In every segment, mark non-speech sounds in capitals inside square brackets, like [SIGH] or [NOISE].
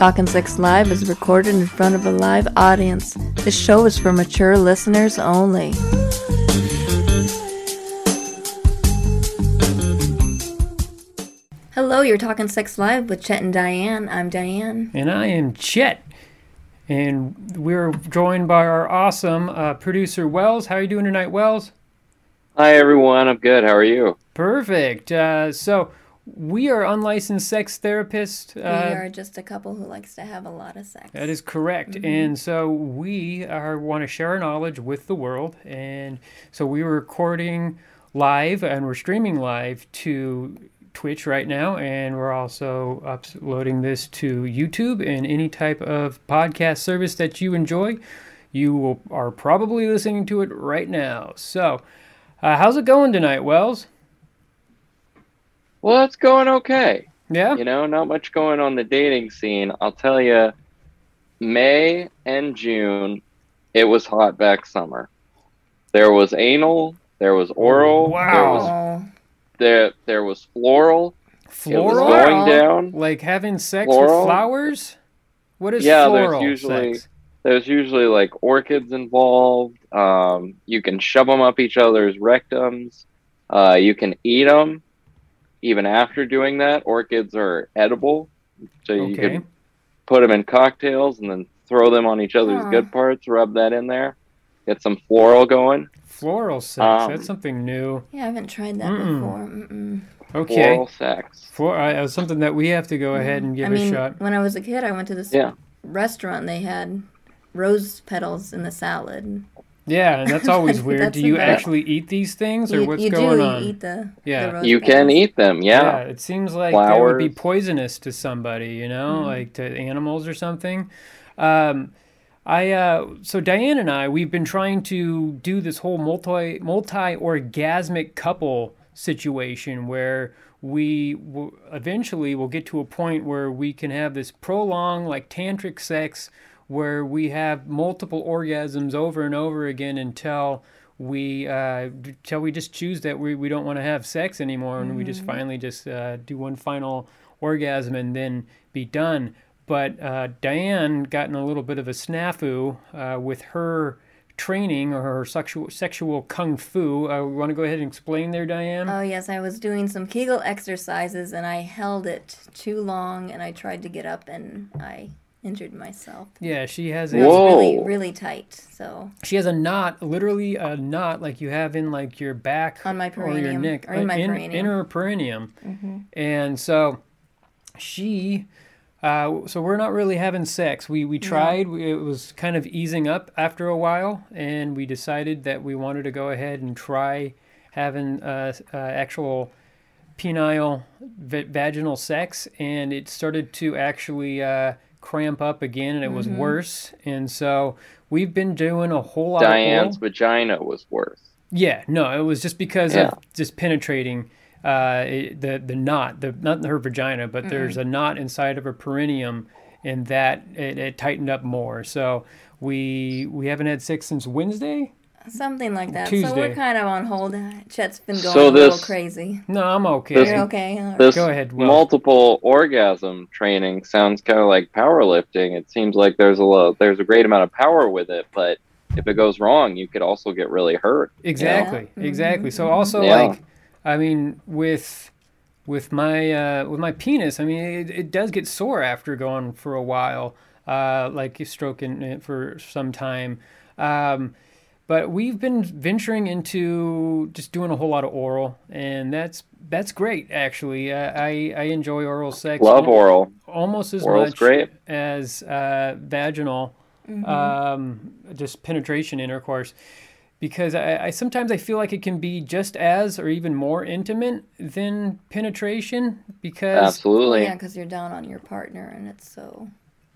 Talking Sex Live is recorded in front of a live audience. This show is for mature listeners only. Hello, you're Talking Sex Live with Chet and Diane. I'm Diane. And I am Chet. And we're joined by our awesome uh, producer, Wells. How are you doing tonight, Wells? Hi, everyone. I'm good. How are you? Perfect. Uh, so, we are unlicensed sex therapists. Uh, we are just a couple who likes to have a lot of sex. That is correct. Mm-hmm. And so we are want to share our knowledge with the world. And so we were recording live and we're streaming live to Twitch right now, and we're also uploading this to YouTube and any type of podcast service that you enjoy. You will, are probably listening to it right now. So, uh, how's it going tonight, Wells? Well, it's going okay. Yeah. You know, not much going on the dating scene. I'll tell you, May and June, it was hot vax summer. There was anal, there was oral, wow. there was there there was floral. Floral was going down. Like having sex floral. with flowers? What is yeah, floral there's usually sex? there's usually like orchids involved. Um, you can shove them up each other's rectums. Uh, you can eat them even after doing that. Orchids are edible, so you Okay. can put them in cocktails and then throw them on each other's Huh. good parts. Rub that in there. Get some floral going. Floral sex. Um, That's something new. Yeah, I haven't tried that Mm-mm. before. Mm-mm. Okay. Floral sex. For, uh, something that we have to go ahead and give I mean, a shot. when I was a kid, I went to this Yeah. restaurant. They had rose petals in the salad. Yeah, and that's always [LAUGHS] weird. That's Do you actually eat these things, or you what's you going do on? you eat the Yeah. the You can petals. eat them. Yeah. it seems like that would be poisonous to somebody, you know, Mm-hmm. like to animals or something. Um, I uh, so Diane and I we've been trying to do this whole multi multi orgasmic couple situation where we w- eventually will get to a point where we can have this prolonged like tantric sex where we have multiple orgasms over and over again until we uh, till we just choose that we, we don't want to have sex anymore and we just finally just uh, do one final orgasm and then be done. But uh, Diane got in a little bit of a snafu uh, with her training or her sexual sexual kung fu. Uh, want to go ahead and explain there, Diane? Oh yes, I was doing some Kegel exercises and I held it too long and I tried to get up and I injured myself. yeah, she has It a was really really tight. So she has a knot, literally a knot like you have in like your back On my or your perineum, neck, or in my in, perineum. Mm-hmm. in her perineum. And so she uh, so we're not really having sex. We we tried. We, it was kind of easing up after a while, and we decided that we wanted to go ahead and try having uh, uh, actual penile va- vaginal sex, and it started to actually uh, cramp up again, and it was Mm-hmm. worse. And so we've been doing a whole lot Diane's of oral- vagina was worse. yeah, no, it was just because Yeah. of just penetrating uh, it, the the knot, the not her vagina, but there's a knot inside of her perineum, and that it, it tightened up more. So we we haven't had sex since Wednesday. Something like that. So we're kind of on hold. Chet's been going So a little crazy. No, I'm okay. This- You're okay. All right. This Go ahead, Will. multiple orgasm training sounds kind of like powerlifting. It seems like there's a lot, there's a great amount of power with it, but if it goes wrong, you could also get really hurt. Exactly, Yeah. exactly. So also Yeah. like, I mean, with with my uh, with my penis, I mean, it, it does get sore after going for a while, uh, like stroking it for some time. Um, but we've been venturing into just doing a whole lot of oral, and that's that's great actually. Uh, I I enjoy oral sex. Love al- oral. almost as Oral's much great. as uh, vaginal, um, just penetration intercourse, because I, I sometimes I feel like it can be just as or even more intimate than penetration because Absolutely. Yeah, because you're down on your partner and it's so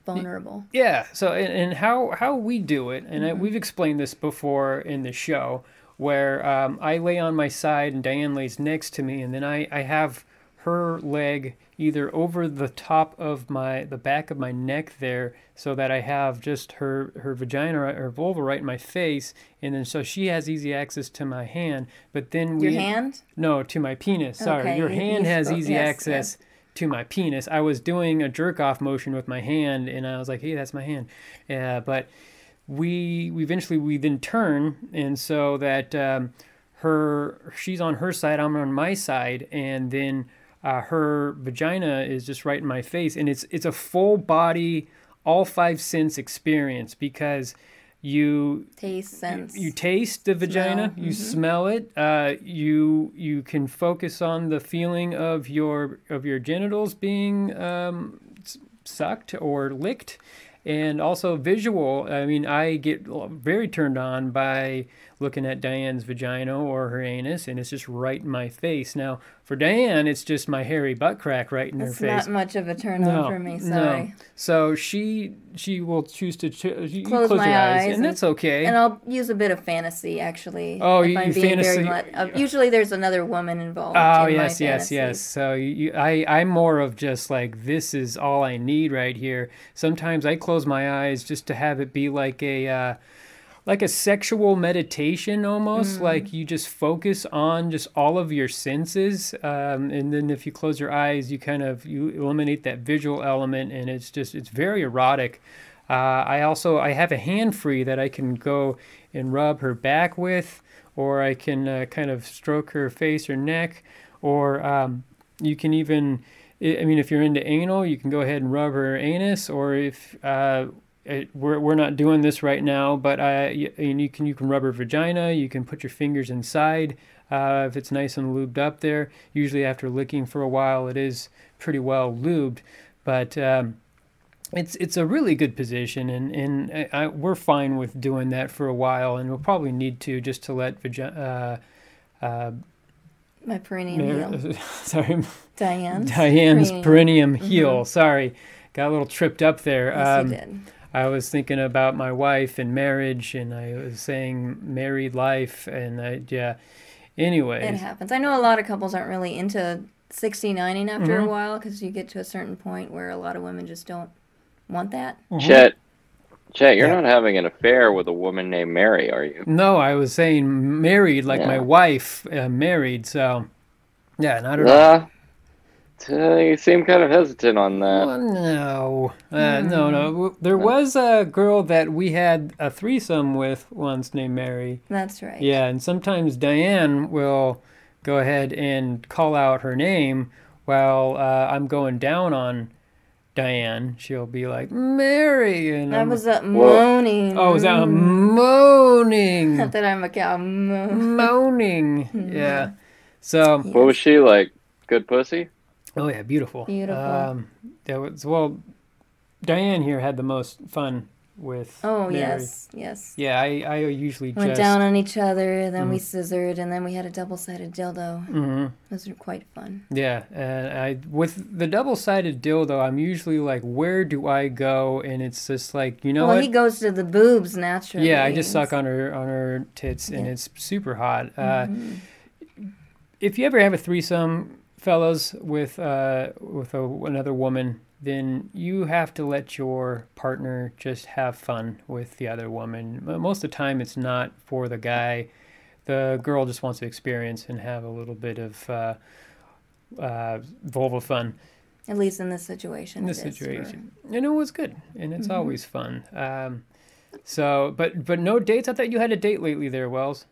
vulnerable. Yeah. So, and, and how how we do it, and I, we've explained this before in the show, where um, I lay on my side and Diane lays next to me, and then I I have her leg either over the top of my the back of my neck there, so that I have just her her vagina or her vulva right in my face, and then so she has easy access to my hand. But then we Your hand? no to my penis. Sorry, Okay, your hand has easy yes, access to my penis. I was doing a jerk off motion with my hand, and I was like, "Hey, that's my hand." But we we eventually we then turn, and so that um, her she's on her side, I'm on my side, and then uh, her vagina is just right in my face, and it's it's a full body, all five sense experience because you Taste, sense. you taste the vagina Smell, you mhm. smell it uh, you you can focus on the feeling of your of your genitals being um, sucked or licked and also visual i mean i get very turned on by looking at diane's vagina or her anus and it's just right in my face now for diane it's just my hairy butt crack right in That's her face It's not much of a turn on for me. no. Sorry. So she she will choose to ch- Close close my your eyes, eyes and and- that's okay. And I'll use a bit of fantasy, actually. Oh, if you- I'm being fantasy- very let, uh, usually there's another woman involved. Oh in my yes, yes, yes. So you, you- I, I'm more of just like this is all I need right here. Sometimes I close my eyes just to have it be like a, uh, like a sexual meditation almost. Like you just focus on just all of your senses, um, and then if you close your eyes, you kind of you eliminate that visual element, and it's just it's very erotic. Uh, I also I have a hand free that I can go and rub her back with, or I can uh, kind of stroke her face or neck, or um, you can even I I mean if you're into anal, you can go ahead and rub her anus, or if uh, it, we're, we're not doing this right now, but uh, you, you can you can rub her vagina, you can put your fingers inside uh, if it's nice and lubed up there. Usually after licking for a while, it is pretty well lubed, but. Um, it's it's a really good position, and and I, I, we're fine with doing that for a while, and we'll probably need to just to let vagina. uh, uh, My perineum Mar- heal. [LAUGHS] sorry, Diane's. Diane's perineum perineum. heal. Sorry, got a little tripped up there. Yes, Um, you did. I was thinking about my wife and marriage, and I was saying married life, and I, yeah. Anyway, it happens. I know a lot of couples aren't really into 69ing after Mhm. a while because you get to a certain point where a lot of women just don't want that. Chet, Chet, you're Yeah. not having an affair with a woman named Mary, are you? no, I was saying married, like my wife uh, married. So, yeah, not at all. Uh, you seem kind of hesitant on that. Well, no, uh, no, no. There was a girl that we had a threesome with once named Mary. That's right. Yeah, and sometimes Diane will go ahead and call out her name while uh, I'm going down on Diane. She'll be like, Mary. And That I'm, was a moaning. oh, was that a Mm. moaning? Not [LAUGHS] that I'm a cow. Moan. moaning. Yeah. So, What was she like? Good pussy? Oh, yeah, beautiful. Beautiful. Um, that was, well, Diane here had the most fun with. Oh Mary. yes, yes. Yeah, I, I usually Went just. down on each other, then Mm. we scissored, and then we had a double-sided dildo. Mm-hmm. Those are quite fun. Yeah, and I with the double-sided dildo, I'm usually like, where do I go? And it's just like, you know well, what? he goes to the boobs naturally. yeah, I just suck on her on her tits, and it's super hot. Uh, Mhm. If you ever have a threesome, fellas, with uh, with a, another woman, then you have to let your partner just have fun with the other woman. Most of the time, it's not for the guy. The girl just wants to experience and have a little bit of uh, uh, vulva fun. At least in this situation. in this it is for- situation, and it was good, and it's Mhm. always fun. Um, so, but but no dates. I thought you had a date lately, there, Wells.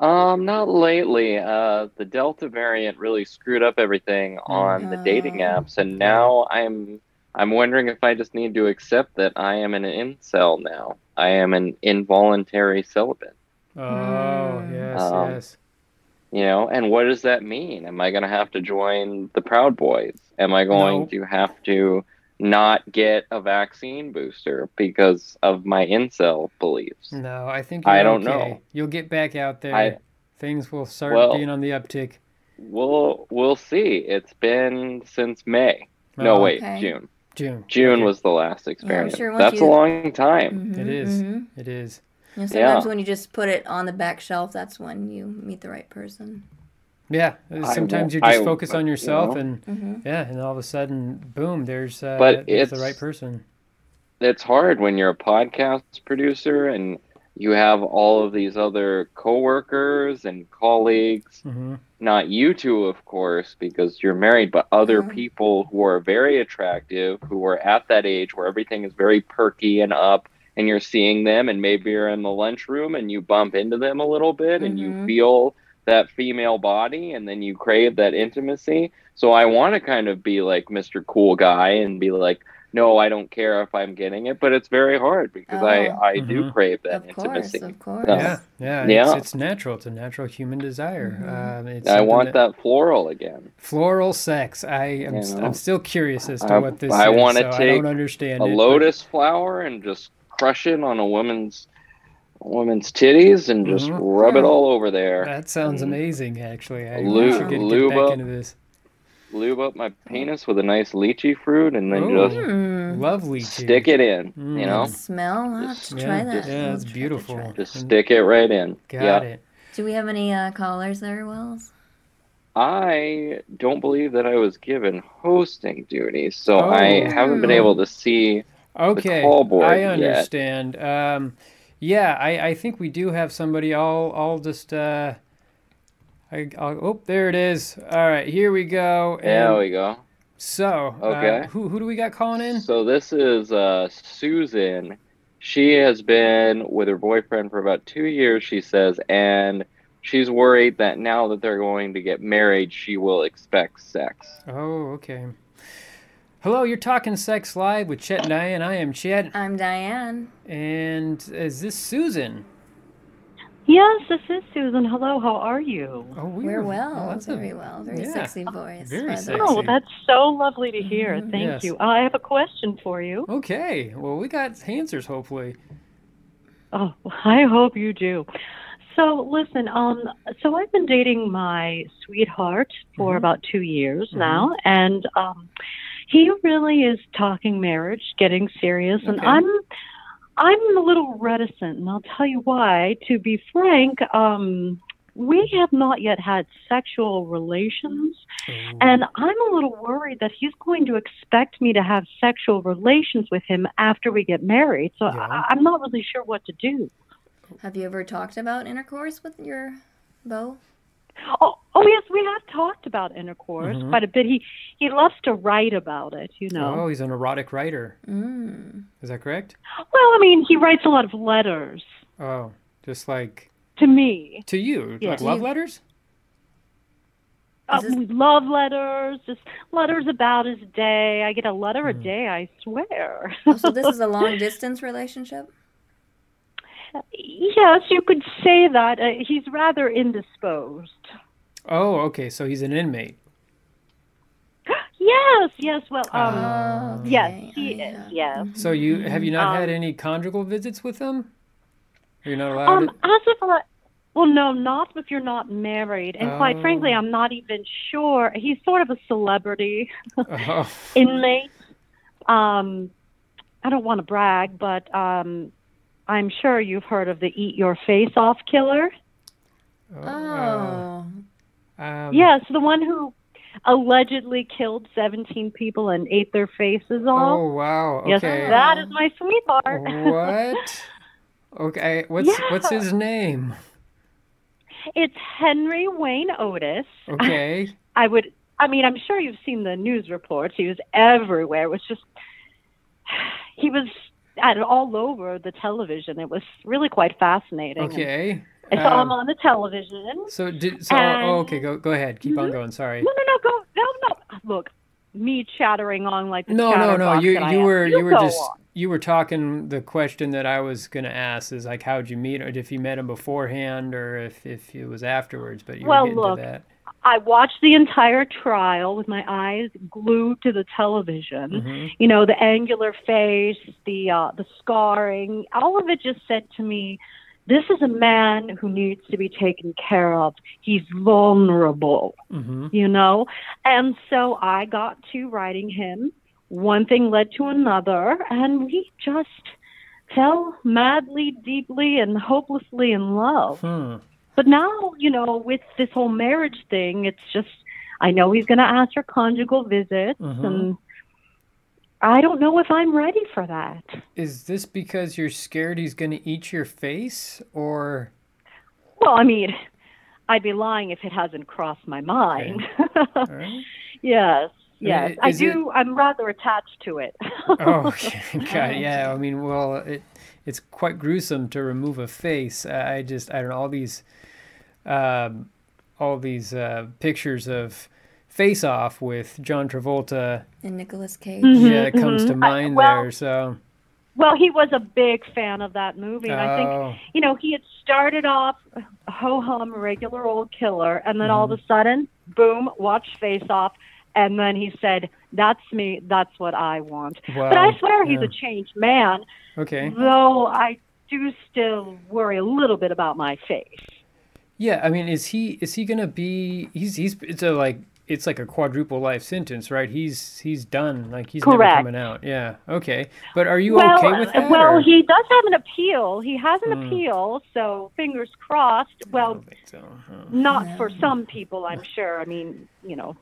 Um, not lately. Uh, the Delta variant really screwed up everything on the dating Oh. apps, and now I'm I'm wondering if I just need to accept that I am an incel now. I am an involuntary celibate. Oh Mm. yes, Um, yes. You know, and what does that mean? Am I going to have to join the Proud Boys? Am I going No. to have to not get a vaccine booster because of my incel beliefs? No, I think I you're don't okay. know. You'll get back out there. I- Things will start Well- being on the uptick. We'll we'll see. It's been since May. No, Oh, wait, Okay. June. June. June Okay. was the last experience. sure That's you- a long time. Mhm, It is. mhm. It is. And sometimes Yeah. when you just put it on the back shelf, that's when you meet the right person. Yeah. I Sometimes you just I- focus on you yourself, know. and hmm yeah, and all of a sudden, boom, there's uh, But there's the right person. It's hard when you're a podcast producer and you have all of these other coworkers and colleagues. hmm Not you two, of course, because you're married, but other Mhm. people who are very attractive, who are at that age where everything is very perky and up, and you're seeing them, and maybe you're in the lunchroom and you bump into them a little bit, and you Mhm. feel that female body, and then you crave that intimacy. So I want to kind of be like Mr. Cool Guy and be like, no, I don't care if I'm getting it, but it's very hard because I Oh. I do Mhm. crave that Of course, intimacy. of course. Yeah, yeah, Yeah. It's, it's natural. It's a natural human desire. Mhm. Um, it's I want that floral again. floral sex. I am. You know? I'm still curious as to I- what this I is. I wanna so I take don't understand a it, but- lotus flower and just crush it on a woman's a woman's titties and just Mhm. rub it all over there. That sounds Mhm. amazing. Actually, I Lu- we should get, get lube back up. into this. Lube up my penis with a nice lychee fruit and then Ooh. just Hmm. Lovely. stick it in. Mm. You know, Smell? I'll have to Yeah, try that. yeah, it's beautiful. it. just stick it right in. Got yeah. it. Do we have any uh, callers there, Wells? I don't believe that I was given hosting duties, so I Oh. haven't been able to see. Okay, call board I yet. understand. Um, yeah, I, I think we do have somebody. I'll I'll just uh, I I'll, oh there it is. All right, here we go. There we go. so uh, Okay. who who do we got calling in? So this is uh, Susan. She has been with her boyfriend for about two years, she says, and she's worried that now that they're going to get married, she will expect sex. Oh, okay. Hello, you're talking sex live with Chet and Diane. I am Chet, I'm Diane. and is this Susan? Yes, this is Susan. Hello, how are you? Oh, We're well, oh, that's a- very well, very yeah. sexy voice. Very sexy. Oh, that's so lovely to hear. Mhm. Thank Yes. you. I have a question for you. Okay, well we got answers hopefully. Oh, [LAUGHS] I hope you do. So, listen, um, so I've been dating my sweetheart for Mhm. about two years Mhm. now, and um, he really is talking marriage, getting serious, and I'm, I'm a little reticent, and I'll tell you why. To be frank, um, we have not yet had sexual relations. Oh. And I'm a little worried that he's going to expect me to have sexual relations with him after we get married. So Yeah. I, I'm not really sure what to do. Have you ever talked about intercourse with your beau? Oh, oh yes, we have talked about intercourse Mhm. quite a bit. He he loves to write about it, you know. Oh, he's an erotic writer. Mm. Is that correct? Well, I mean, he writes a lot of letters Oh, just like to me. to you, Yeah. like love letters. Uh, this- love letters, just letters about his day. I get a letter a Hmm. day, I swear. Oh, so this is a long [LAUGHS] distance relationship? Yes, you could say that. Uh, he's rather indisposed. Oh, okay. So he's an inmate. [GASPS] Yes, yes. Well, um, Oh, yes, he is. Yes. So you have you not had Um, any conjugal visits with him? You're not allowed. Um, to... as if I, well, no, not if you're not married. And quite Oh. frankly, I'm not even sure. He's sort of a celebrity [LAUGHS] Oh, inmate. Um, I don't want to brag, but um, I'm sure you've heard of the Eat Your Face Off killer. Oh. um, yes, the one who allegedly killed 17 people and ate their faces off. Oh wow. Yes, Okay. that is my sweetheart. what? Okay. What's what's his name? It's Henry Wayne Otis. Okay. [LAUGHS] I would. I mean, I'm sure you've seen the news reports. He was everywhere. It was just. [SIGHS] He was all over the television. It was really quite fascinating. Okay. I saw Um, him on the television. So did so? And- oh, okay. Go go ahead. Keep on Mhm. going. Sorry. No, no, no, go, no, no. Look, me chattering on like the No, no, no. You you were you were just on. you were talking. The question that I was gonna ask is like, how'd you meet, or if you met him beforehand, or if if it was afterwards. But you Well, were getting look, to that. I watched the entire trial with my eyes glued to the television. hmm you know the angular face the uh the scarring all of it just said to me this is a man who needs to be taken care of. He's vulnerable. Hmm you know? And so i got to writing him. One thing led to another and we just fell madly deeply and hopelessly in love. Hmm. But now, you know, with this whole marriage thing, it's just I know he's going to ask for conjugal visits Mhm. and I don't know if I'm ready for that. Is this because you're scared he's going to eat your face, or Well, I mean, I'd be lying if it hasn't crossed my mind. [LAUGHS] right? yes, yes. i- I is it- do. I'm rather attached to it. Oh, [LAUGHS] okay. God, yeah. I mean, well, it it's quite gruesome to remove a face. I I just I don't know all these, um, all these uh, pictures of Face Off with John Travolta. And Nicolas Cage. Yeah, it comes to mhm. I- mind well, there. So, well, he was a big fan of that movie, and I think oh, you know, he had started off ho hum, regular old killer, and then all of Mm-hmm. a sudden, boom, watch Face Off, and then he said, "That's me. That's what I want." but I Wow, swear he's yeah. a changed man, okay. though I do still worry a little bit about my face. Yeah, I mean, is he is he gonna be? He's he's it's a like it's like a quadruple life sentence, right? He's he's done. Like he's never coming out. Yeah. Okay. But are you well, okay with that? well, or- he does have an appeal. He has an Hmm. appeal, so fingers crossed. Well, so. huh. not No. for some people, I'm sure. I mean, you know,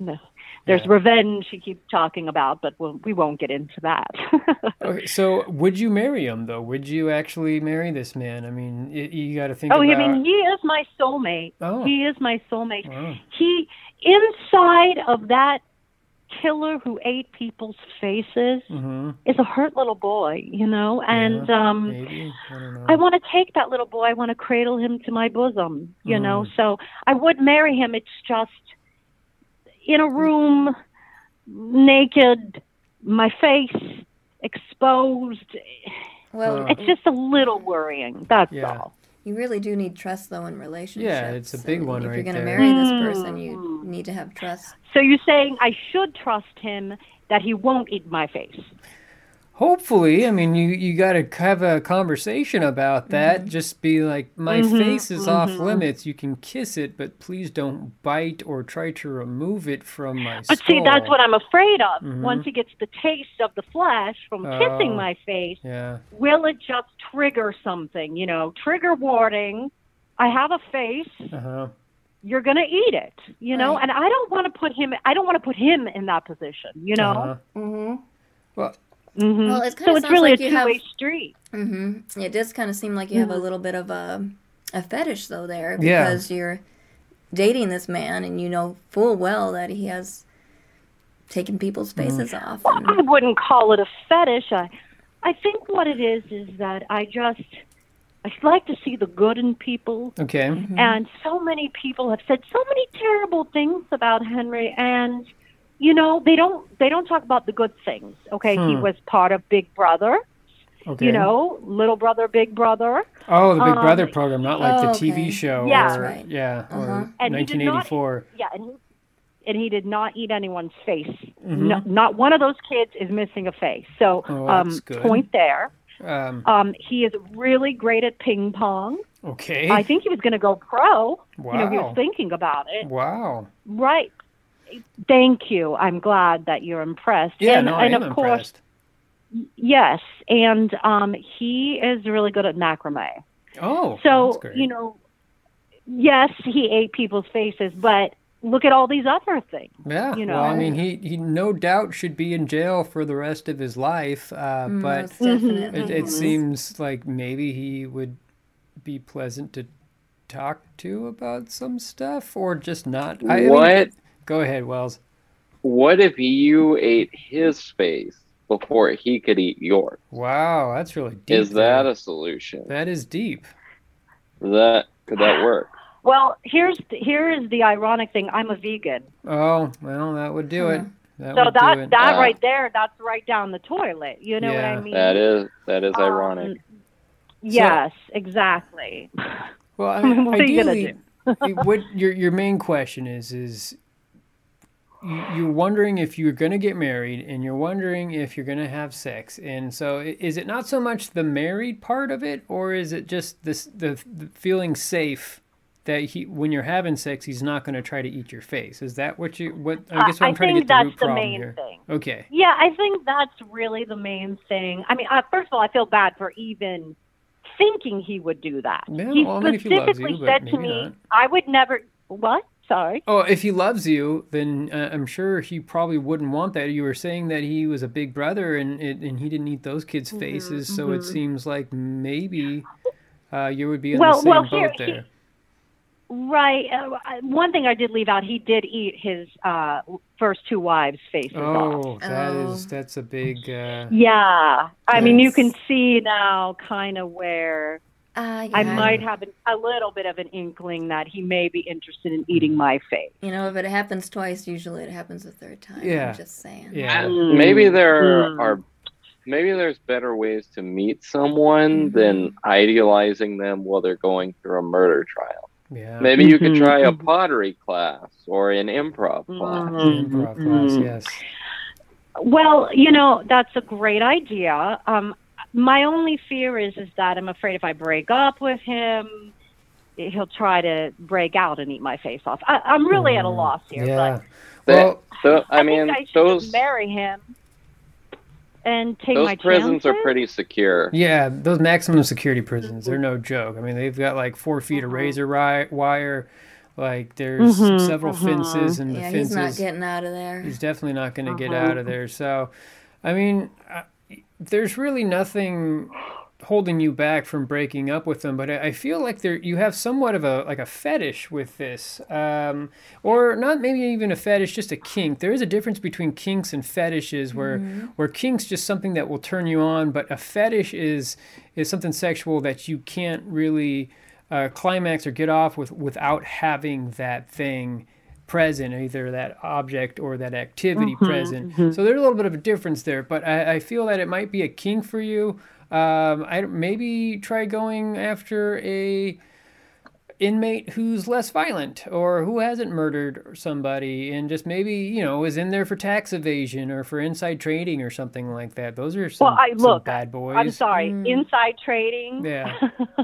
there's Yeah. revenge he keeps talking about, but we'll, we won't get into that. [LAUGHS] Okay, so would you marry him though? Would you actually marry this man? I mean, y- you got to think oh, about. I mean, he is my soulmate. Oh. He is my soulmate. Wow. He inside of that killer who ate people's faces Mm-hmm. is a hurt little boy, you know, and um Maybe I. I want to take that little boy. I want to cradle him to my bosom, you know. Mm. So I would marry him. It's just in a room, naked, my face exposed. Well, It's just a little worrying. That's Yeah. all. You really do need trust though in relationships. Yeah, it's a big And one If right you're gonna marry this person, you Mm. need to have trust. So you're saying I should trust him that he won't eat my face? Hopefully, I mean, you you got to have a conversation about that. Mm-hmm. Just be like, my Mhm, face is off mhm. limits. You can kiss it, but please don't bite or try to remove it from my But see, that's what I'm afraid of. Mhm. Once he gets the taste of the flesh from kissing Oh. my face, Yeah. will it just trigger something? You know, trigger warning. I have a face. Uh huh. You're going to eat it. You know, Right. and I don't want to put him. I don't want to put him in that position. You know. Uh-huh. Mm-hmm. Well, hmm Well, it so kinda it's really like a you have- two-way street. Mm-hmm. It does kind of seem like you have a little bit of a a fetish though there Yeah. because you're dating this man and you know full well that he has taken people's Mm-hmm. faces off. Well, I wouldn't call it a fetish. I, I think what it is is that I just, I like to see the good in people. okay. And so many people have said so many terrible things about Henry, and you know they don't they don't talk about the good things. Okay, he Hmm. was part of Big Brother. Okay. You know, Little Brother, Big Brother. Oh, the Big Um, Brother program, not like the Oh, TV okay. show. Yeah. Or, Right. Yeah. Uh-huh. Or And he did not- 1984. Yeah, and he, and he did not eat anyone's face. Mhm. No, not one of those kids is missing a face. So, Oh, um, point there. Um, Um, he is really great at ping pong. okay. I think he was going to go pro. wow. You know, he was thinking about it. wow. Right. Thank you. I'm glad that you're impressed. Yeah, and, no, I and am of course, impressed. yes. And um, he is really good at macrame. Oh, So, that's great. you know, yes, he ate people's faces, but look at all these other things. Yeah. you well, I mean, he he no doubt should be in jail for the rest of his life. Uh, but it, it seems like maybe he would be pleasant to talk to about some stuff, or just not. I, I mean- what go ahead, Wells. what if you ate his face before he could eat yours? Wow, that's really deep. Is that there. a solution? that is deep? Is that could that work? Well, here's here is the ironic thing. I'm a vegan, Oh, well, that would do it. That so would that do it. that Ah. right there, that's right down the toilet. You know what I mean? That is that is Um, ironic. Yes, exactly. well, [LAUGHS] I what mean, are you gonna ideally, it- what your your main question is is you- you're wondering if you're going to get married and you're wondering if you're going to have sex and so is it not so much the married part of it or is it just this the, the feeling safe that he when you're having sex he's not going to try to eat your face is that what you what i guess what I i'm trying to get the root that's the problem main here thing. okay Yeah, I think that's really the main thing. I mean, uh, first of all, I feel bad for even thinking he would do that. Yeah, he well, I mean, if he loves specifically you, but said to me, not. "I would never." What? Sorry. Oh, if he loves you, then uh, I'm sure he probably wouldn't want that. You were saying that he was a big brother and it, and he didn't eat those kids' Mm-hmm, faces, so it seems like maybe uh, you would be in Well- the same well, boat here- he- there. Right. Uh, one thing I did leave out, he did eat his uh, first two wives' faces off. Oh, that Oh. is that's a big. Uh, Yeah. I mean, you can see now kind of where Uh, I might have an, a little bit of an inkling that he may be interested in eating my face. You know, if it happens twice, usually it happens a third time. Yeah. I'm just saying. yeah. Mm. Maybe there Mm. are maybe there's better ways to meet someone Mhm. than idealizing them while they're going through a murder trial. Yeah. Maybe you could try a mhm. pottery class or an improv class. Improv class, yes. Well, you know, that's a great idea. Um, my only fear is is that I'm afraid if I break up with him, he'll try to break out and eat my face off. I, I'm really at a Mm, loss here. Yeah. That- Well, So I, I, mean, think I should those just marry him and take those my prisons are pretty secure. yeah, those maximum security prisons, they're no joke. I mean, they've got like four feet of Mhm. razor ri- wire. Like, there's Mhm, several mhm. fences and the Yeah, he's not getting out of there. He's definitely not going to get Uh-huh. out of there. So, I mean, there's really nothing holding you back from breaking up with them. But I, feel like there you have somewhat of a like a fetish with this, um, or not maybe even a fetish, just a kink. There is a difference between kinks and fetishes, where where kinks just something that will turn you on, but a fetish is is something sexual that you can't really uh, climax or get off with without having that thing present, either that object or that activity present. So there's a little bit of a difference there, but I, I feel that it might be a kink for you. Um, I maybe try going after a inmate who's less violent or who hasn't murdered somebody and just maybe you know is in there for tax evasion or for inside trading or something like that. Those are some, Well, I some look. bad boys. I'm sorry. Mm. Inside trading. Yeah.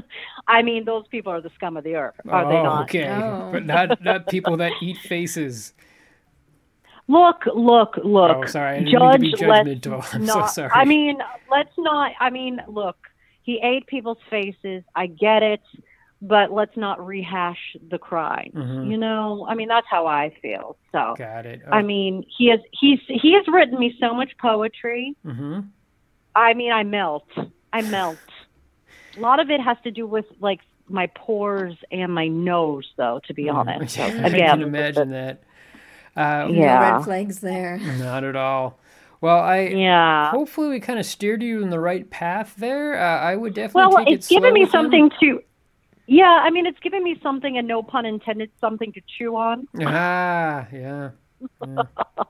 [LAUGHS] I mean, those people are the scum of the earth, are oh, they not? Okay, Oh. but not not people that eat faces. Look, look, look. Oh, sorry, I didn't mean to be Judge, let's judgmental. I'm so not, sorry. I mean, let's not. I mean, look. He ate people's faces. I get it, but let's not rehash the crime. Mhm. You know, I mean, that's how I feel. So, Got it. I mean, he has he's he has written me so much poetry. hmm I mean, I melt. I melt. A lot of it has to do with like my pores and my nose, though. To be honest, [LAUGHS] so, I again, can imagine that. Uh, No Yeah. red flags there. Not at all. Well, I yeah. hopefully we kind of steered you in the right path there. Uh, I would definitely Well, take it's it slow given me with him. something to. Yeah, I mean, it's given me something, and no pun intended, something to chew on. Ah, yeah. yeah. [LAUGHS]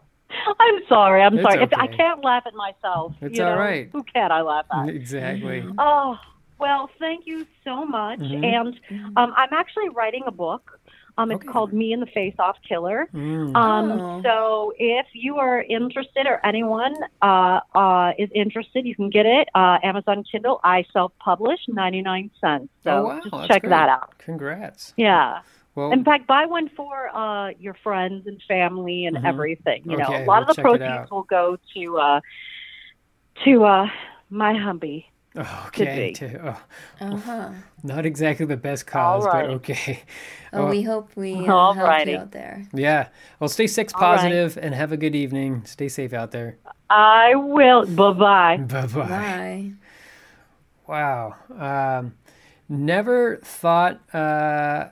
I'm sorry. I'm It's sorry. It's, I can't laugh at myself. It's you know? right. Who can I laugh at? Exactly. Oh, well, thank you so much. Mhm. And um, I'm actually writing a book. Um, it's Okay. called Me and the Face Off Killer. Mm. Um, Oh. So if you are interested or anyone uh, uh, is interested, you can get it. Uh, Amazon Kindle. I self-publish, 99 cents. So oh wow, just that's check great. that out. Congrats. Yeah. Well, In fact, buy one for uh, your friends and family and Mhm. everything. You know, Okay, a lot we'll of the proceeds will go to uh, to uh, my hubby. Oh, okay. be. oh, Uh huh. not exactly the best cause, All right. but okay. Oh, Oh. we hope we uh, helped Alrighty. you out there. Yeah. Well, stay sex All right. positive and have a good evening. Stay safe out there. I will. Bye bye. Bye bye. Bye. Wow. Um, never thought uh,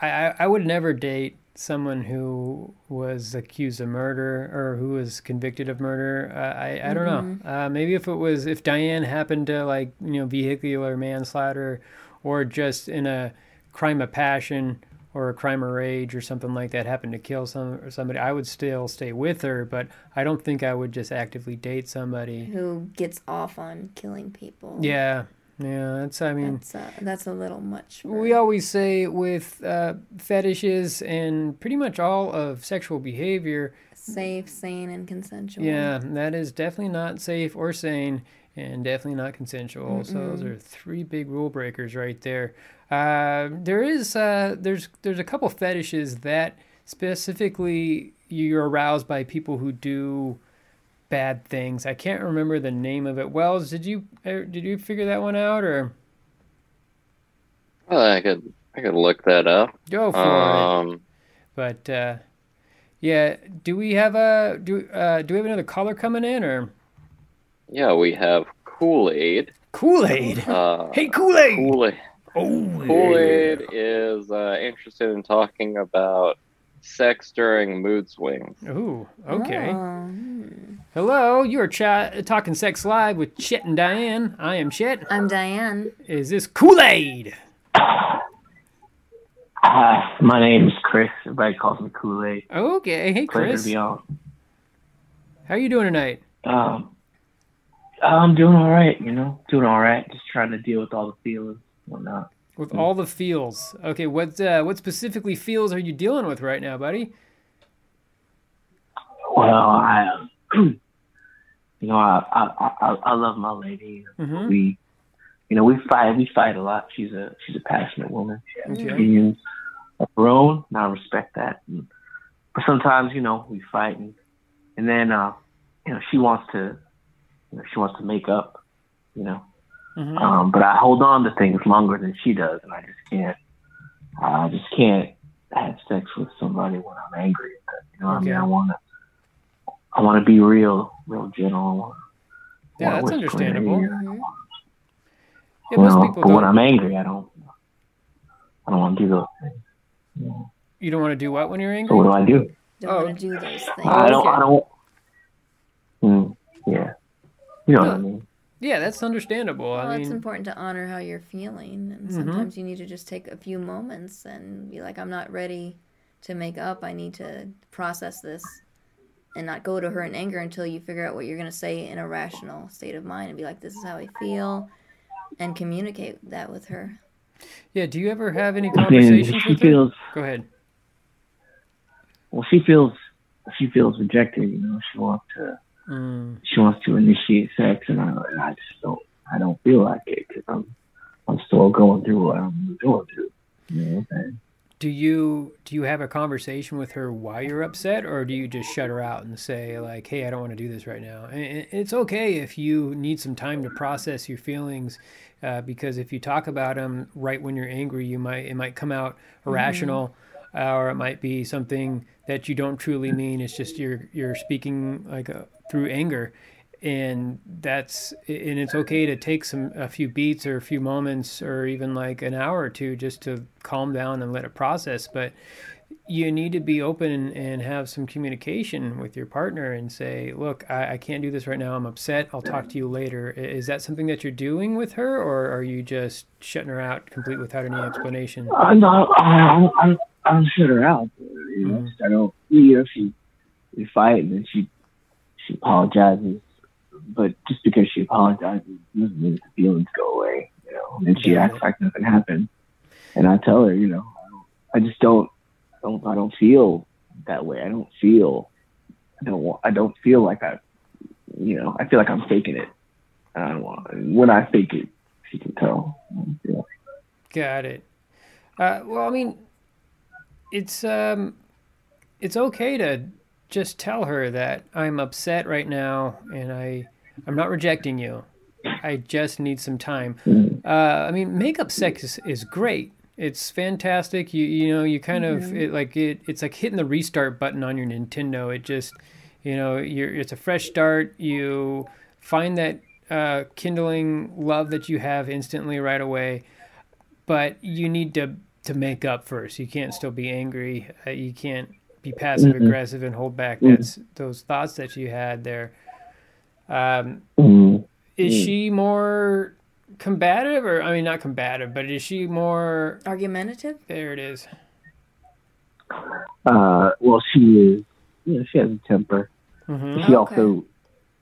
I, I I would never date someone who was accused of murder or who was convicted of murder. Uh, I I don't know. Uh, maybe if it was if Diane happened to like you know vehicular manslaughter or just in a crime of passion or a crime of rage or something like that happened to kill some or somebody, I would still stay with her. But I don't think I would just actively date somebody. Who gets off on killing people? Yeah. Yeah, that's. I mean, That's uh, that's a little much. For, we always say with uh, fetishes and pretty much all of sexual behavior, safe, sane, and consensual. yeah, that is definitely not safe or sane and definitely not consensual. So those are three big rule breakers right there. Uh, there is uh, there's there's a couple fetishes that specifically you're aroused by people who do bad things. I can't remember the name of it. Wells, did you uh, did you figure that one out or Well, I could I could look that up. go for it? Um, But uh, yeah, do we have a do uh, do we have another caller coming in or Yeah, we have Kool Aid. Kool Aid? Uh, [LAUGHS] hey, Kool Aid! Kool Aid. Oh, Kool Aid is uh, interested in talking about sex during mood swings. Ooh, okay. Oh. Hello, you are ch- talking sex live with Chet and Diane. I am Chet. I'm Diane. Is this Kool Aid? Hi, uh, my name is Chris. Everybody calls me Kool Aid. Okay, hey Pleasure Chris. to be on. How you doing tonight? Um, I'm doing all right. You know, doing all right. Just trying to deal with all the feelings, and whatnot. With all the feels. Okay, what uh, what specifically feels are you dealing with right now, buddy? Well, I, um, [CLEARS THROAT] you know, I, I I I love my lady. Mm-hmm. We, you know, we fight. We fight a lot. She's a she's a passionate woman. She has Okay. opinions of her own, and I respect that. And, but sometimes, you know, we fight, and and then, uh, you know, she wants to, you know, she wants to make up. You know. Mm-hmm. Um, but I hold on to things longer than she does, and I just can't. I just can't have sex with somebody when I'm angry. You know what I mean? I want to. I want to be real, real gentle. Yeah, that's whisper in her understandable. ear, Mhm. Yeah, you know, but when don't. I'm angry, I don't. I don't want to do those things. You know? You don't want to do what when you're So angry? what do I do? Don't Oh. want to do those things. I don't. I don't. Mm, yeah. You know what I mean? Yeah, that's understandable. Well, I it's important to honor how you're feeling, and Mhm. sometimes you need to just take a few moments and be like, "I'm not ready to make up. I need to process this," and not go to her in anger until you figure out what you're going to say in a rational state of mind, and be like, "This is how I feel," and communicate that with her. yeah. Do you ever have any Then conversations she with her? feels. Go ahead. Well, she feels. She feels rejected. You know, she wants to. Mm, she wants to initiate sex, and I, and I just don't, I don't feel like it because I'm, I'm still going through what I'm going through. You know what I'm saying? do you do you have a conversation with her while you're upset, or do you just shut her out and say like, "Hey, I don't want to do this right now"? And it's okay if you need some time to process your feelings, uh, because if you talk about them right when you're angry, you might it might come out irrational, or it might be something that you don't truly mean. It's just you're you're speaking like uh through anger, and that's and it's okay to take some a few beats or a few moments or even like an hour or two just to calm down and let it process. But you need to be open and have some communication with your partner and say, look, I, I can't do this right now. I'm upset. I'll talk to you later. Is that something that you're doing with her, or are you just shutting her out complete without any explanation? Uh, I'm not. I, I'm. I'm shut her out. You know, mm-hmm. I don't. You know, she we fight and then she she apologizes, but just because she apologizes doesn't mean the feelings go away. You know, and she acts like nothing happened, and I tell her, you know, I, don't, I just don't. I don't. I don't feel that way. I don't feel. I don't want. I don't feel like I. You know, I feel like I'm faking it. I don't want. When I fake it, she can tell. Know. Got it. Uh, well, I mean, it's um, it's okay to just tell her that I'm upset right now, and I I'm not rejecting you. I just need some time. Uh, I mean, makeup sex is, is great. It's fantastic. You you know you kind of it, like it. It's like hitting the restart button on your Nintendo. It just you know you're it's a fresh start. You find that uh, kindling love that you have instantly right away but you need to to make up first. You can't still be angry. Uh, you can't be passive aggressive and hold back that's those thoughts that you had there. Um, Mm. is Mm. she more combative, or I mean, not combative, but is she more? Argumentative? There it is. Uh, well, she is. You know, she has a temper. hmm She Okay. also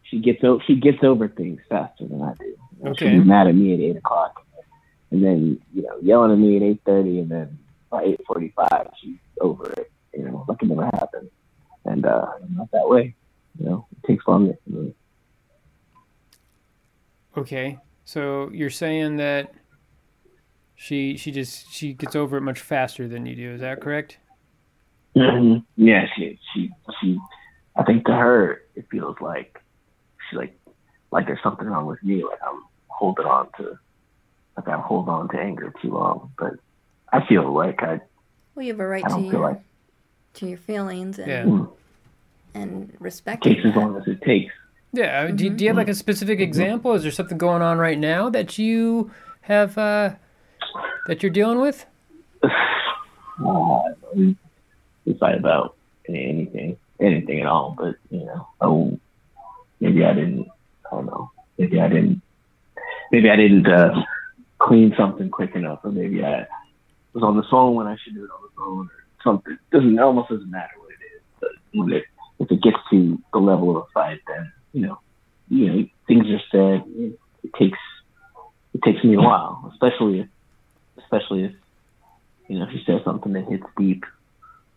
she gets o- she gets over things faster than I do. You know, Okay. She'll be mad at me at eight o'clock, and then you know yelling at me at eight thirty, and then by eight forty five she's over it. You know, that can never happen. And uh, not that way. You know, it takes longer for. Okay, so you're saying that she she just she gets over it much faster than you do. Is that correct? Mhm. Yeah, she she she. I think to her it feels like she like like there's something wrong with me. Like I'm holding on to like I'm holding on to anger too long. But I feel like I Well, you have a right I to don't feel your like- to your feelings and Yeah. and respecting takes as long as it takes. Yeah. uh, Do, do you have like a specific example? Is there something going on right now that you have uh, that you're dealing with? [SIGHS] Uh, we we fight about anything, anything at all. But you know, oh, maybe I didn't. I don't know. Maybe I didn't. Maybe I didn't uh, clean something quick enough, or maybe I was on the phone when I should do it on the phone, or something. Doesn't it almost doesn't matter what it is. But when it if it gets to the level of a fight, then you know, you know, things are said. It, it takes it takes me a while, especially if especially if you know, if you say something that hits deep,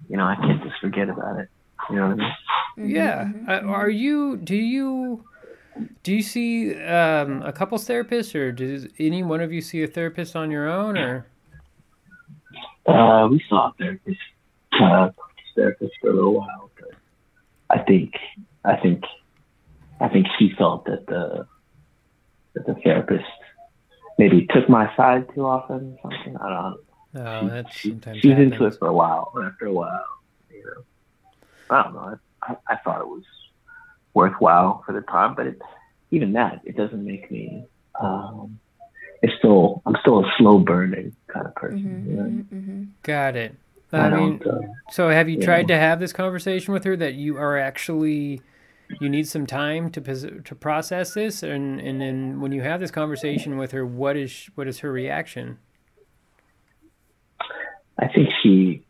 you know, I can't just forget about it. You know what I mean? Mhm, Yeah. mhm, Uh, mhm. are you? Do you? Do you see um, a couples therapist, or does any one of you see a therapist on your own, or? Uh, we saw a therapist, uh, therapist for a little while, but I think, I think, I think she felt that the that the therapist maybe took my side too often or something. I don't know. No, that she, sometimes she was into it for a while. After a while, you know, I don't know. I, I, I thought it was worthwhile for the time, but it, even that, it doesn't make me. Um, it's still, I'm still a slow burning kind of person. Mhm, You know? mhm, mhm. Got it. I, I mean, don't. Uh, so have you yeah. tried to have this conversation with her that you are actually you need some time to to process this, and and then when you have this conversation with her, what is what is her reaction? I think she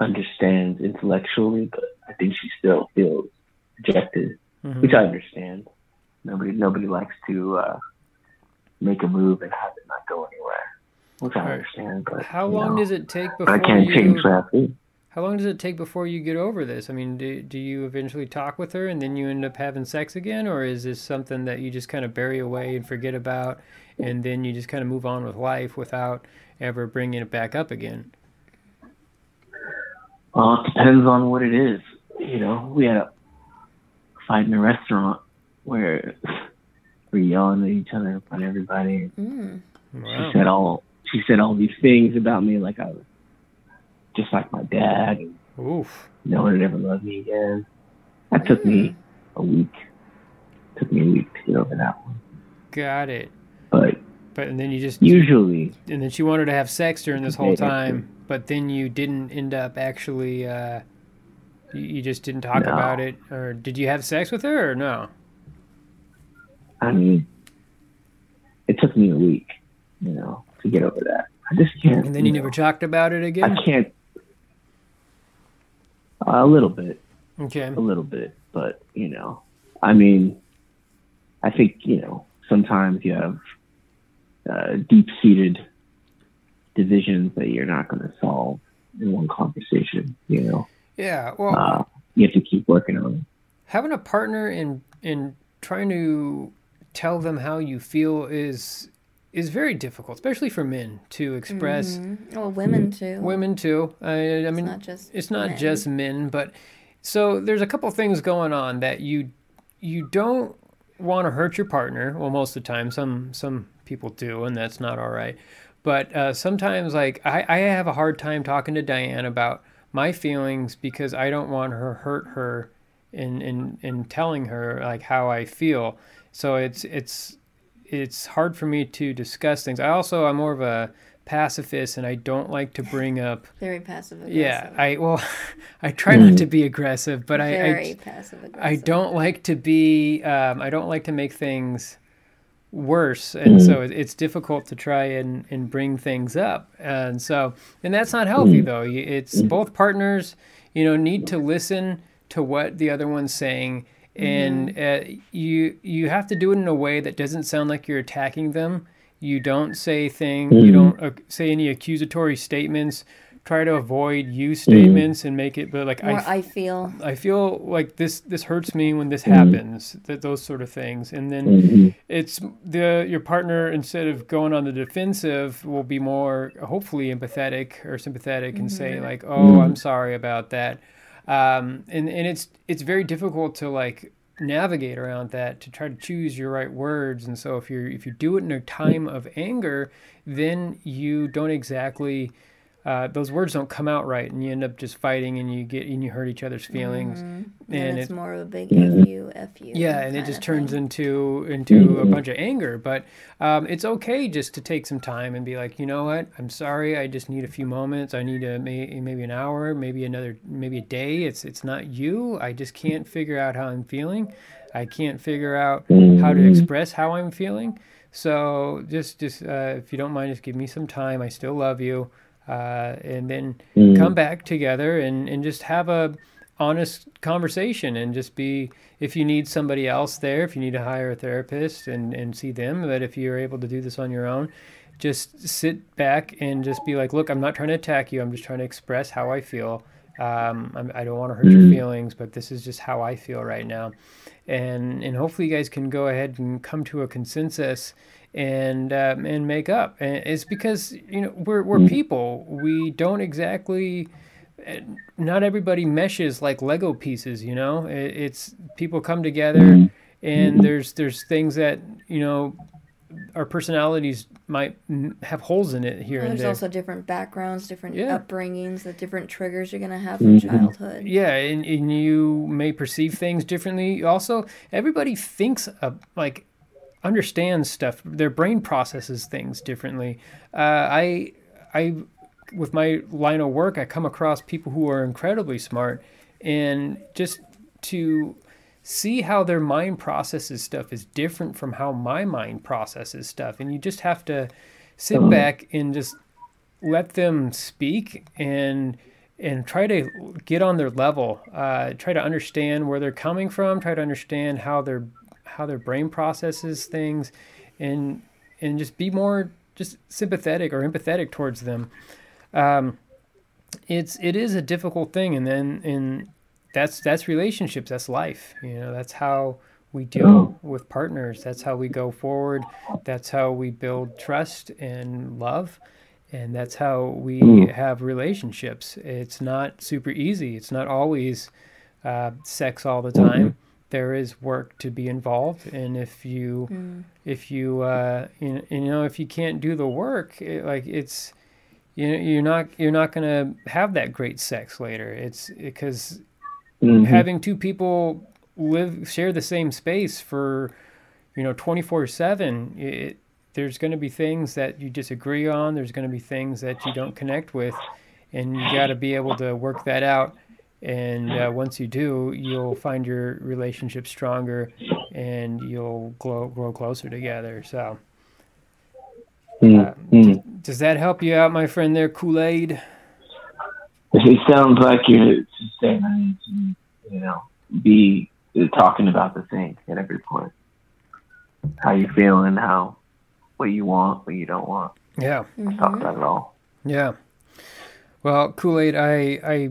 understands intellectually, but I think she still feels rejected, Mhm. which I understand. Nobody, nobody likes to uh, make a move and have it not go anywhere, which I understand. But How long know, does it take before I can't you? change that. too. How long does it take before you get over this? I mean, do, do you eventually talk with her and then you end up having sex again? Or is this something that you just kind of bury away and forget about and then you just kind of move on with life without ever bringing it back up again? Well, it depends on what it is. You know, we had a fight in a restaurant where [LAUGHS] we're yelling at each other in front of everybody. Mm. Wow. She said all she said all these things about me, like I was just like my dad, and Oof. no one would ever love me again. That took me a week. took me a week to get over that one. Got it. But But and then you just usually, and then she wanted to have sex during this whole time, but then you didn't end up actually. Uh, you, you just didn't talk No. about it, or did you have sex with her or no? I mean, it took me a week, you know, to get over that. I just can't. And then you know, never talked about it again. I can't. A little bit, Okay. a little bit, but you know, I mean, I think you know sometimes you have uh, deep-seated divisions that you're not going to solve in one conversation. You know, Yeah. Well, uh, you have to keep working on it. having a partner and and trying to tell them how you feel is is very difficult, especially for men to express. Mhm. Well, women too. Women too. I, I It's mean, not just it's not men. just men, but so there's a couple things going on that you you don't want to hurt your partner. Well, most of the time, some some people do, and that's not all right. But uh, sometimes, like I, I have a hard time talking to Diane about my feelings because I don't want her hurt her in in in telling her like how I feel. So it's it's it's hard for me to discuss things. I also I'm more of a pacifist and I don't like to bring up [LAUGHS] very passive aggressive. yeah, I well, [LAUGHS] I try not mm-hmm. to be aggressive, but I, very I passive aggressive. I don't like to be um, I don't like to make things worse, and mm-hmm. so it's difficult to try and, and bring things up, and so and that's not healthy mm-hmm. though. It's both partners, you know, need to listen to what the other one's saying, and uh, you you have to do it in a way that doesn't sound like you're attacking them. You don't say thing. You don't uh, say any accusatory statements. Try to avoid you statements and make it, but like I I feel. I feel like this this hurts me when this happens. That those sort of things, and then Mhm. it's the your partner instead of going on the defensive will be more hopefully empathetic or sympathetic and say like, "Oh, I'm sorry about that," um, and and it's it's very difficult to like navigate around that to try to choose your right words. And so if you if you do it in a time of anger then you don't exactly uh, those words don't come out right, and you end up just fighting, and you get and you hurt each other's feelings, And and it's it, more of a big. F you, F you. yeah, and it just turns thing. into into a Mhm. bunch of anger. But um, it's okay just to take some time and be like, you know what, I'm sorry, I just need a few moments. I need a may, maybe an hour, maybe another, maybe a day. It's it's not you. I just can't figure out how I'm feeling. I can't figure out how to Mhm. express how I'm feeling. So just just uh, if you don't mind, just give me some time. I still love you, uh, and then Mhm. come back together and and just have a honest conversation and just be if you need somebody else there if you need to hire a therapist and and see them but if you're able to do this on your own just sit back and just be like look i'm not trying to attack you i'm just trying to express how i feel um, I'm, i don't want to hurt your Mhm. feelings but this is just how i feel right now and and hopefully you guys can go ahead and come to a consensus and um, and make up and it's because you know we're, we're Mhm. people we don't exactly not everybody meshes like Lego pieces, you know. It, it's people come together, Mhm. and there's there's things that you know our personalities might have holes in it here Well, and there's there. also different backgrounds, different Yeah. upbringings, the different triggers you're gonna have from Mhm. childhood. yeah, and, and you may perceive things differently. Also, everybody thinks of, like understands stuff. Their brain processes things differently. Uh, I I with my line of work, I come across people who are incredibly smart, and just to see how their mind processes stuff is different from how my mind processes stuff, and you just have to sit Mhm. back and just let them speak and and try to get on their level. Uh, try to understand where they're coming from. Try to understand how their how their brain processes things, and and just be more just sympathetic or empathetic towards them. Um, it's it is a difficult thing, and then and that's that's relationships. That's life. You know, that's how we deal with partners. That's how we go forward. That's how we build trust and love. And that's how we Mm. have relationships. It's not super easy. It's not always uh, sex all the time. There is work to be involved, and if you Mm. if you uh, you, you know if you can't do the work, it, like it's you know, you're not you're not gonna have that great sex later. It's because Mhm. having two people live share the same space for you know 24 7 it there's going to be things that you disagree on there's going to be things that you don't connect with and you got to be able to work that out and uh, once you do you'll find your relationship stronger and you'll grow, grow closer together so Mhm. Mhm. does that help you out my friend there kool-aid It sounds like you're just saying, I need to, you know, be talking about the thing at every point. How you feeling, how, what you want, what you don't want. yeah Talk Mhm. about it all. Yeah. Well, Kool Aid, I, I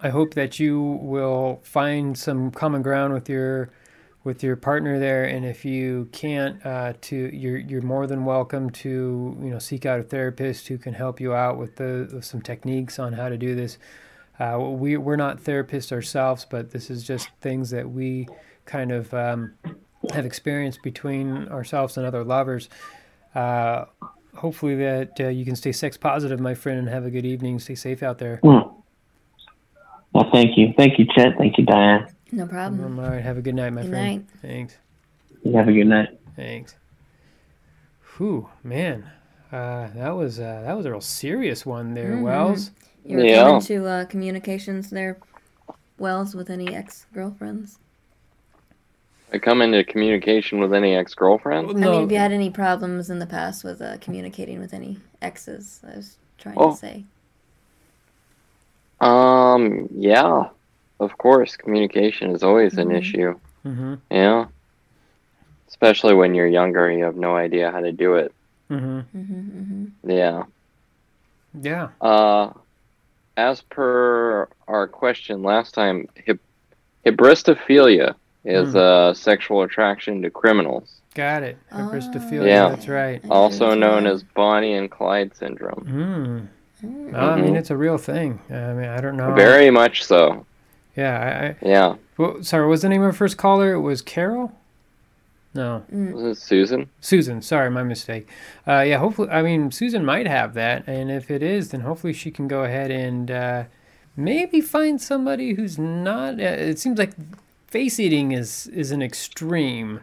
I hope that you will find some common ground with your with your partner there, and if you can't, uh, to you're you're more than welcome to you know seek out a therapist who can help you out with the with some techniques on how to do this. Uh, we we're not therapists ourselves, but this is just things that we kind of um, have experienced between ourselves and other lovers. Uh, hopefully that uh, you can stay sex positive, my friend, and have a good evening. Stay safe out there. Mm. Well, thank you. Thank you, Chet. Thank you, Diane. No problem. All right, have a good night, my Good friend. night. Thanks. You have a good night. Thanks. Whew, man, uh, that was uh, that was a real serious one there, Mhm. Wells. You were Yeah. coming to uh, communications there, Wells, with any ex girlfriends? I come into communication with any ex girlfriend. I mean, if you had any problems in the past with uh, communicating with any exes, I was trying Oh. to say. Um, yeah, of course, communication is always an Mhm. issue. Mm-hmm. Yeah, especially when you're younger, you have no idea how to do it. Mm-hmm. hmm hmm Yeah. Yeah. Uh, as per our question last time, hip- hybristophilia is Hmm. a sexual attraction to criminals, Got it. Oh, Yeah. That's right. Also see. known as Bonnie and Clyde syndrome. Mm. Mm. No, I mean, it's a real thing. I mean, I don't know. Very much so. Yeah. I, I, Yeah. well, sorry, what was the name of our first caller? It was Carol? No, Was it Susan? Susan. Sorry, my mistake. Uh, yeah, hopefully, I mean, Susan might have that, and if it is, then hopefully she can go ahead and uh, maybe find somebody who's not. Uh, it seems like face eating is is an extreme.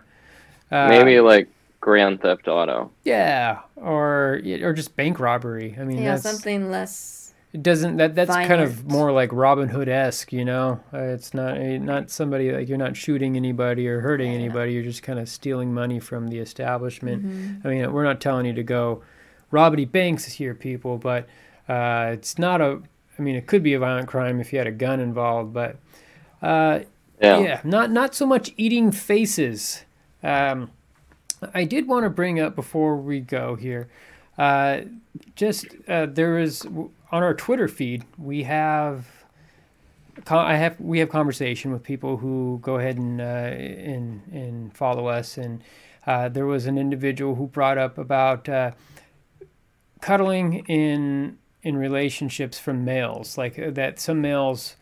Uh, Maybe like Grand Theft Auto. Yeah, or or just bank robbery. I mean, Yeah, that's, something less. It doesn't that that's kind of more like Robin Hood esque, you know. Uh, it's not eh, not somebody like you're not shooting anybody or hurting Yeah. anybody. You're just kind of stealing money from the establishment. Mm-hmm. I mean, we're not telling you to go robbity banks here, people, but uh, it's not a. I mean, it could be a violent crime if you had a gun involved, but uh, Yeah. yeah, not not so much eating faces. Um, I did want to bring up before we go here. Uh, just uh, there is on our Twitter feed we have. I have we have conversation with people who go ahead and uh, and and follow us, and uh, there was an individual who brought up about uh, cuddling in in relationships from males, like uh, that some males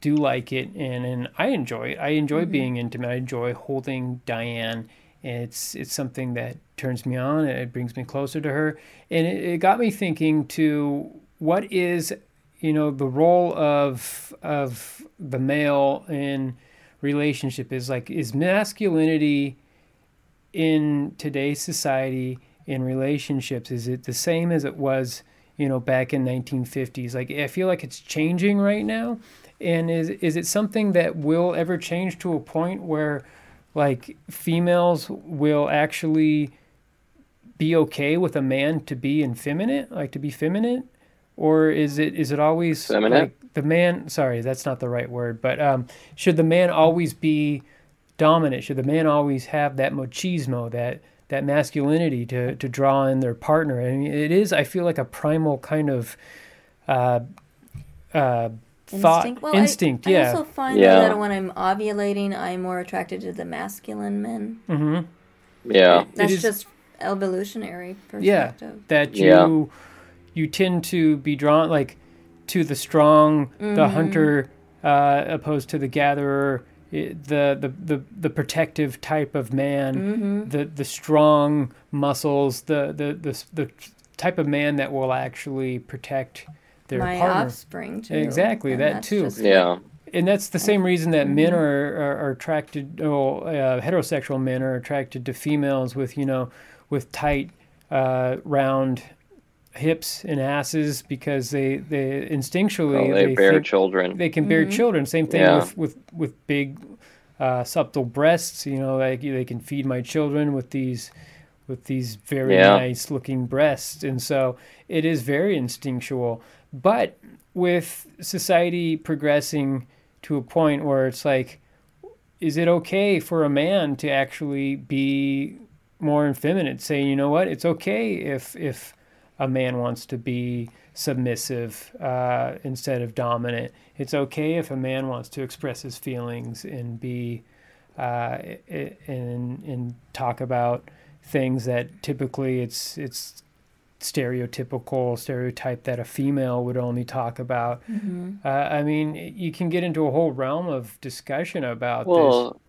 do like it and, and I enjoy it. I enjoy being intimate. I enjoy holding Diane. It's it's something that turns me on. It brings me closer to her, and it, it got me thinking to what is you know the role of of the male in relationship is like is masculinity in today's society in relationships is it the same as it was you know back in 1950s like i feel like it's changing right now and is is it something that will ever change to a point where like females will actually be okay with a man to be effeminate like to be feminine? Or is it is it always Feminine? like the man sorry that's not the right word but um should the man always be dominant? Should the man always have that machismo that that masculinity to to draw in their partner? I mean it is i feel like a primal kind of uh uh thought Instinct. Well, instinct I, yeah also find Yeah. that when I'm ovulating, I'm more attracted to the masculine men. mm-hmm. Yeah. That's is- just evolutionary perspective. yeah perspective. that you Yeah. you tend to be drawn like to the strong the Mm-hmm. hunter uh, opposed to the gatherer the, the the the protective type of man Mm-hmm. the the strong muscles the the the, the type of man that will actually protect their My partner offspring too. Exactly, and that too. just- Yeah. and that's the same reason that men Mm-hmm. are, are, are attracted well, uh, heterosexual men are attracted to females with you know with tight uh, round hips and asses because they they instinctually Well, they bear children. they can bear children same thing Yeah. with with with big uh, subtle breasts you know like they can feed my children with these with these very Yeah. nice looking breasts and so it is very instinctual but with society progressing to a point where it's like is it okay for a man to actually be more effeminate saying you know what? It's okay if if a man wants to be submissive uh, instead of dominant. It's okay if a man wants to express his feelings and be uh, and and talk about things that typically it's it's stereotypical stereotype that a female would only talk about. Uh, I mean, you can get into a whole realm of discussion about this. Well,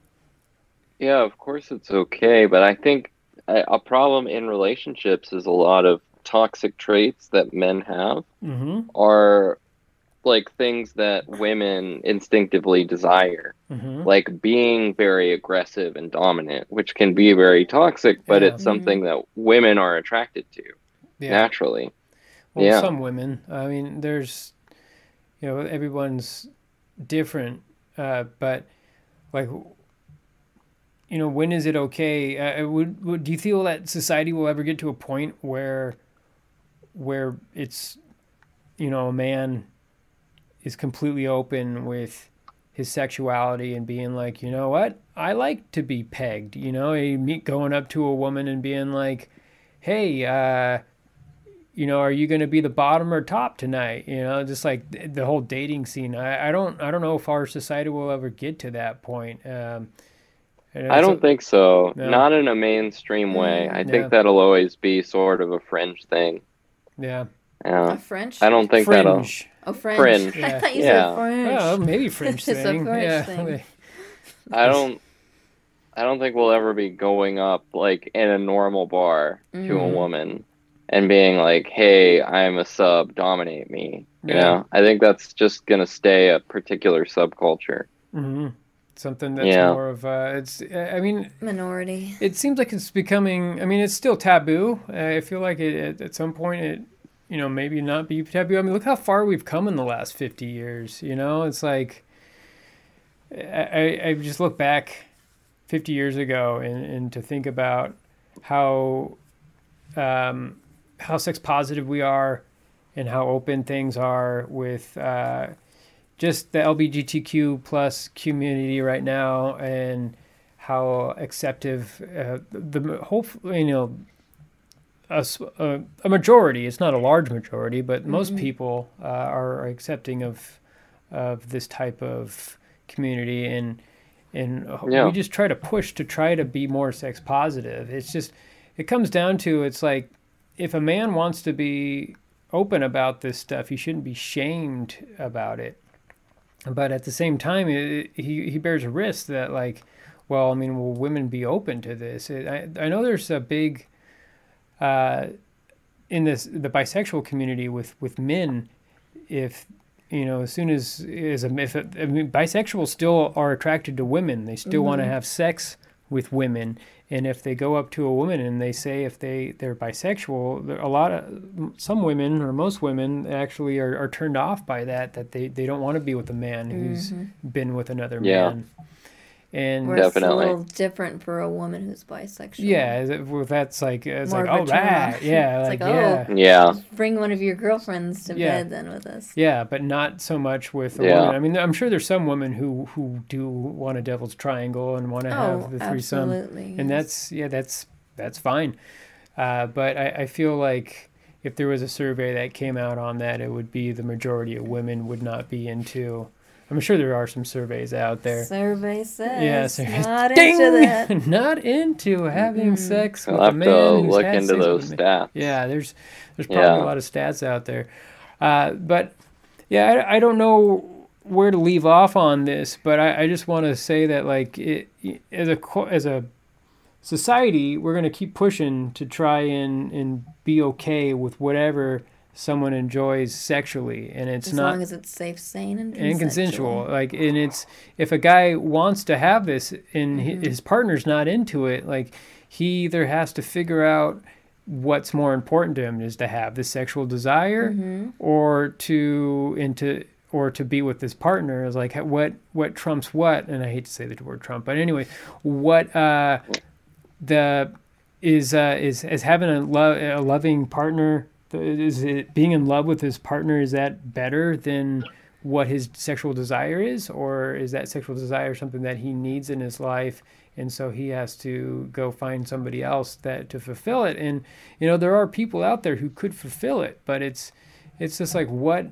yeah, of course it's okay, but I think a, a problem in relationships is a lot of toxic traits that men have hmm are like things that women instinctively desire, hmm like being very aggressive and dominant, which can be very toxic, but Yeah. it's something that women are attracted to Yeah. naturally. Well, Yeah. some women. I mean, there's, you know, everyone's different, uh, but like, you know, when is it okay? Uh, would, would do you feel that society will ever get to a point where, where it's, you know, a man is completely open with his sexuality and being like, you know what, I like to be pegged. You know, meet going up to a woman and being like, hey, uh, you know, are you going to be the bottom or top tonight? You know, just like th- the whole dating scene. I, I don't, I don't know if our society will ever get to that point. Um, I don't a- think so. No. Not in a mainstream way. Mm, I yeah. think that'll always be sort of a fringe thing. Yeah, Yeah. A French? I don't think that'll. fringe. Oh, French. Fringe. I Yeah. thought you Yeah. said French. Oh, maybe [LAUGHS] fringe It's a thing. French yeah. thing. [LAUGHS] I don't. I don't think we'll ever be going up like in a normal bar to a Mhm. woman and being like, "Hey, I'm a sub, dominate me." You Yeah. know, I think that's just gonna stay a particular subculture. hmm Something that's Yeah. more of uh, it's. I mean, Minority. it seems like it's becoming. I mean, it's still taboo. I feel like it at, at some point it, you know, maybe not be taboo. I mean, look how far we've come in the last fifty years. You know, it's like. I, I I just look back, fifty years ago, and, and to think about how, um, how sex positive we are, and how open things are with. Uh, just the LGBTQ plus community right now and how acceptive uh, the hopefully you know a majority it's not a large majority but most people uh, are accepting of of this type of community and and Yeah. we just try to push to try to be more sex positive it's just it comes down to it's like if a man wants to be open about this stuff he shouldn't be shamed about it. But at the same time it, he he bears a risk that like well i mean will women be open to this? It, i i know there's a big uh in this the bisexual community with with men if you know as soon as as a if I mean, bisexuals still are attracted to women. They still want to have sex with women and if they go up to a woman and they say if they they're bisexual there, a lot of some women or most women actually are, are turned off by that that they, they don't want to be with a man who's mm-hmm. been with another Yeah. man and Where it's a Definitely. little different for a woman who's bisexual. yeah it- well, that's like it's More like of a all turn on. right yeah It's like, like, oh. yeah Yeah, Bring one of your girlfriends to Yeah. bed then with us. Yeah, but not so much with a Yeah. woman. I mean, I'm sure there's some women who who do want a devil's triangle and want to Oh, have the threesome, absolutely. and yes. that's yeah, that's that's fine. Uh, but I, I feel like if there was a survey that came out on that, it would be the majority of women would not be into. I'm sure there are some surveys out there. Survey says Yeah, surveys. not Ding! into that. [LAUGHS] not into having sex with I'll a man to who's look had into sex those a man. stats. Yeah, there's there's probably Yeah. a lot of stats out there, uh, but yeah, I, I don't know where to leave off on this, but I, I just want to say that like it, as a as a society, we're gonna keep pushing to try and and be okay with whatever someone enjoys sexually, and it's not As long as it's safe, sane, and consensual. and consensual. Like, and it's if a guy wants to have this and hi his partner's not into it, like he either has to figure out what's more important to him is to have the sexual desire or to into or to be with this partner is like what what trumps what and i hate to say the word trump but anyway what uh the is uh is is having a love a loving partner is it being in love with his partner is that better than what his sexual desire is or is that sexual desire something that he needs in his life and so he has to go find somebody else that to fulfill it and you know there are people out there who could fulfill it but it's it's just like what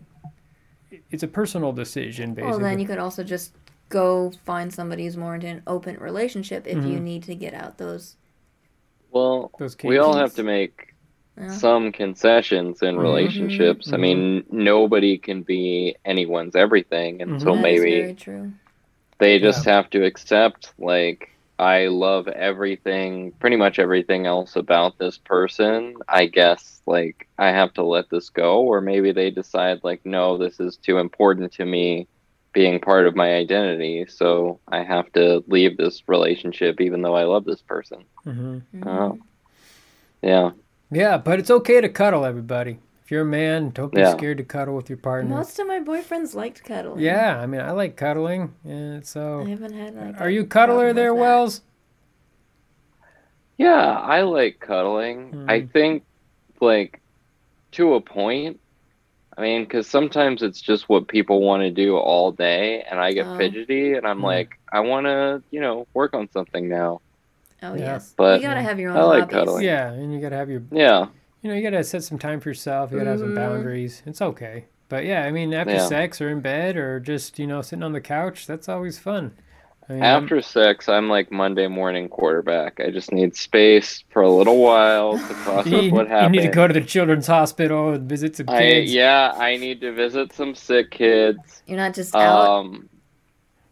it's a personal decision basically Well, then you could also just go find somebody who's more into an open relationship if Mm-hmm. you need to get out those. Well, Those we all have to make Yeah. some concessions in Mhm. relationships. I mean, nobody can be anyone's everything, and so Mhm. That is maybe very true. they just have to accept like I love everything, pretty much everything else about this person. I guess like I have to let this go, or maybe they decide like no, this is too important to me being part of my identity, so I have to leave this relationship even though I love this person. Oh. Yeah. Yeah but it's okay to cuddle everybody if you're a man don't be Yeah. scared to cuddle with your partner Most of my boyfriends liked cuddling. yeah i mean i like cuddling and so I haven't had like. are a you cuddler there wells Yeah, I like cuddling. I Mhm. think, like, to a point. I mean, because sometimes it's just what people want to do all day, and I get Oh. fidgety, and I'm Mhm. like, I want to, you know, work on something now. Oh Yeah. yes, But- you gotta have your own I like hobbies. cuddling. yeah and you gotta have your Yeah, you know you gotta set some time for yourself you gotta have some Mhm. boundaries it's okay but yeah i mean after Yeah. sex or in bed or just you know sitting on the couch that's always fun I mean, I'm- after sex, I'm like Monday morning quarterback. I just need space for a little while to [LAUGHS] process you, what you need to go to the children's hospital and visit some I, kids yeah, I need to visit some sick kids. You're not just out.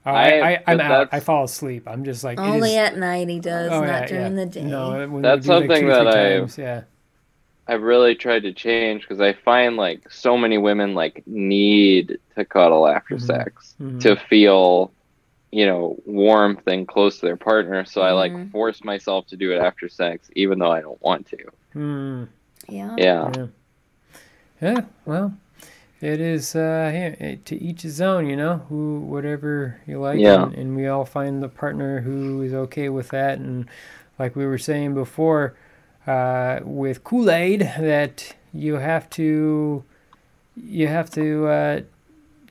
Oh, I, I- I, I'm out. I fall asleep. I'm just like Only is- at night he does, oh, not yeah, during yeah. the day. No, That's do, like, something two, that I- times, yeah. I've really tried to change because I find like so many women like need to cuddle after Mhm. sex Mhm. to feel, you know, warmth and close to their partner. So I like Mhm. force myself to do it after sex, even though I don't want to. Mm. Yeah. Yeah. Yeah. Yeah. Well, it is uh, yeah, to each his own. You know, who whatever you like. Yeah. And, and we all find the partner who is okay with that. And like we were saying before, uh, with Kool Aid, that you have to, you have to, uh,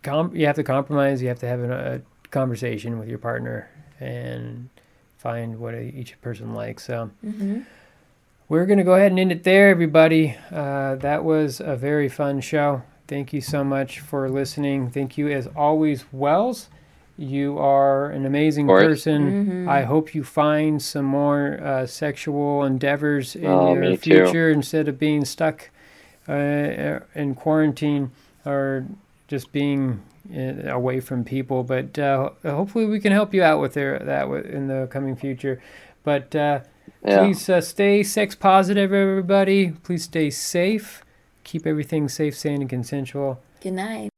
com- you have to compromise. You have to have a, a conversation with your partner and find what each person likes. So. hmm We're going to go ahead and end it there, everybody. Uh, that was a very fun show. Thank you so much for listening. Thank you, as always, Wells. You are an amazing course. person. Mhm. I hope you find some more uh, sexual endeavors in Oh, your me too. future instead of being stuck uh, in quarantine or just being uh, away from people. But uh, hopefully, we can help you out with their, that in the coming future. But uh, Yeah. Please uh, stay sex positive, everybody. Please stay safe. Keep everything safe, sane, and consensual. Good night.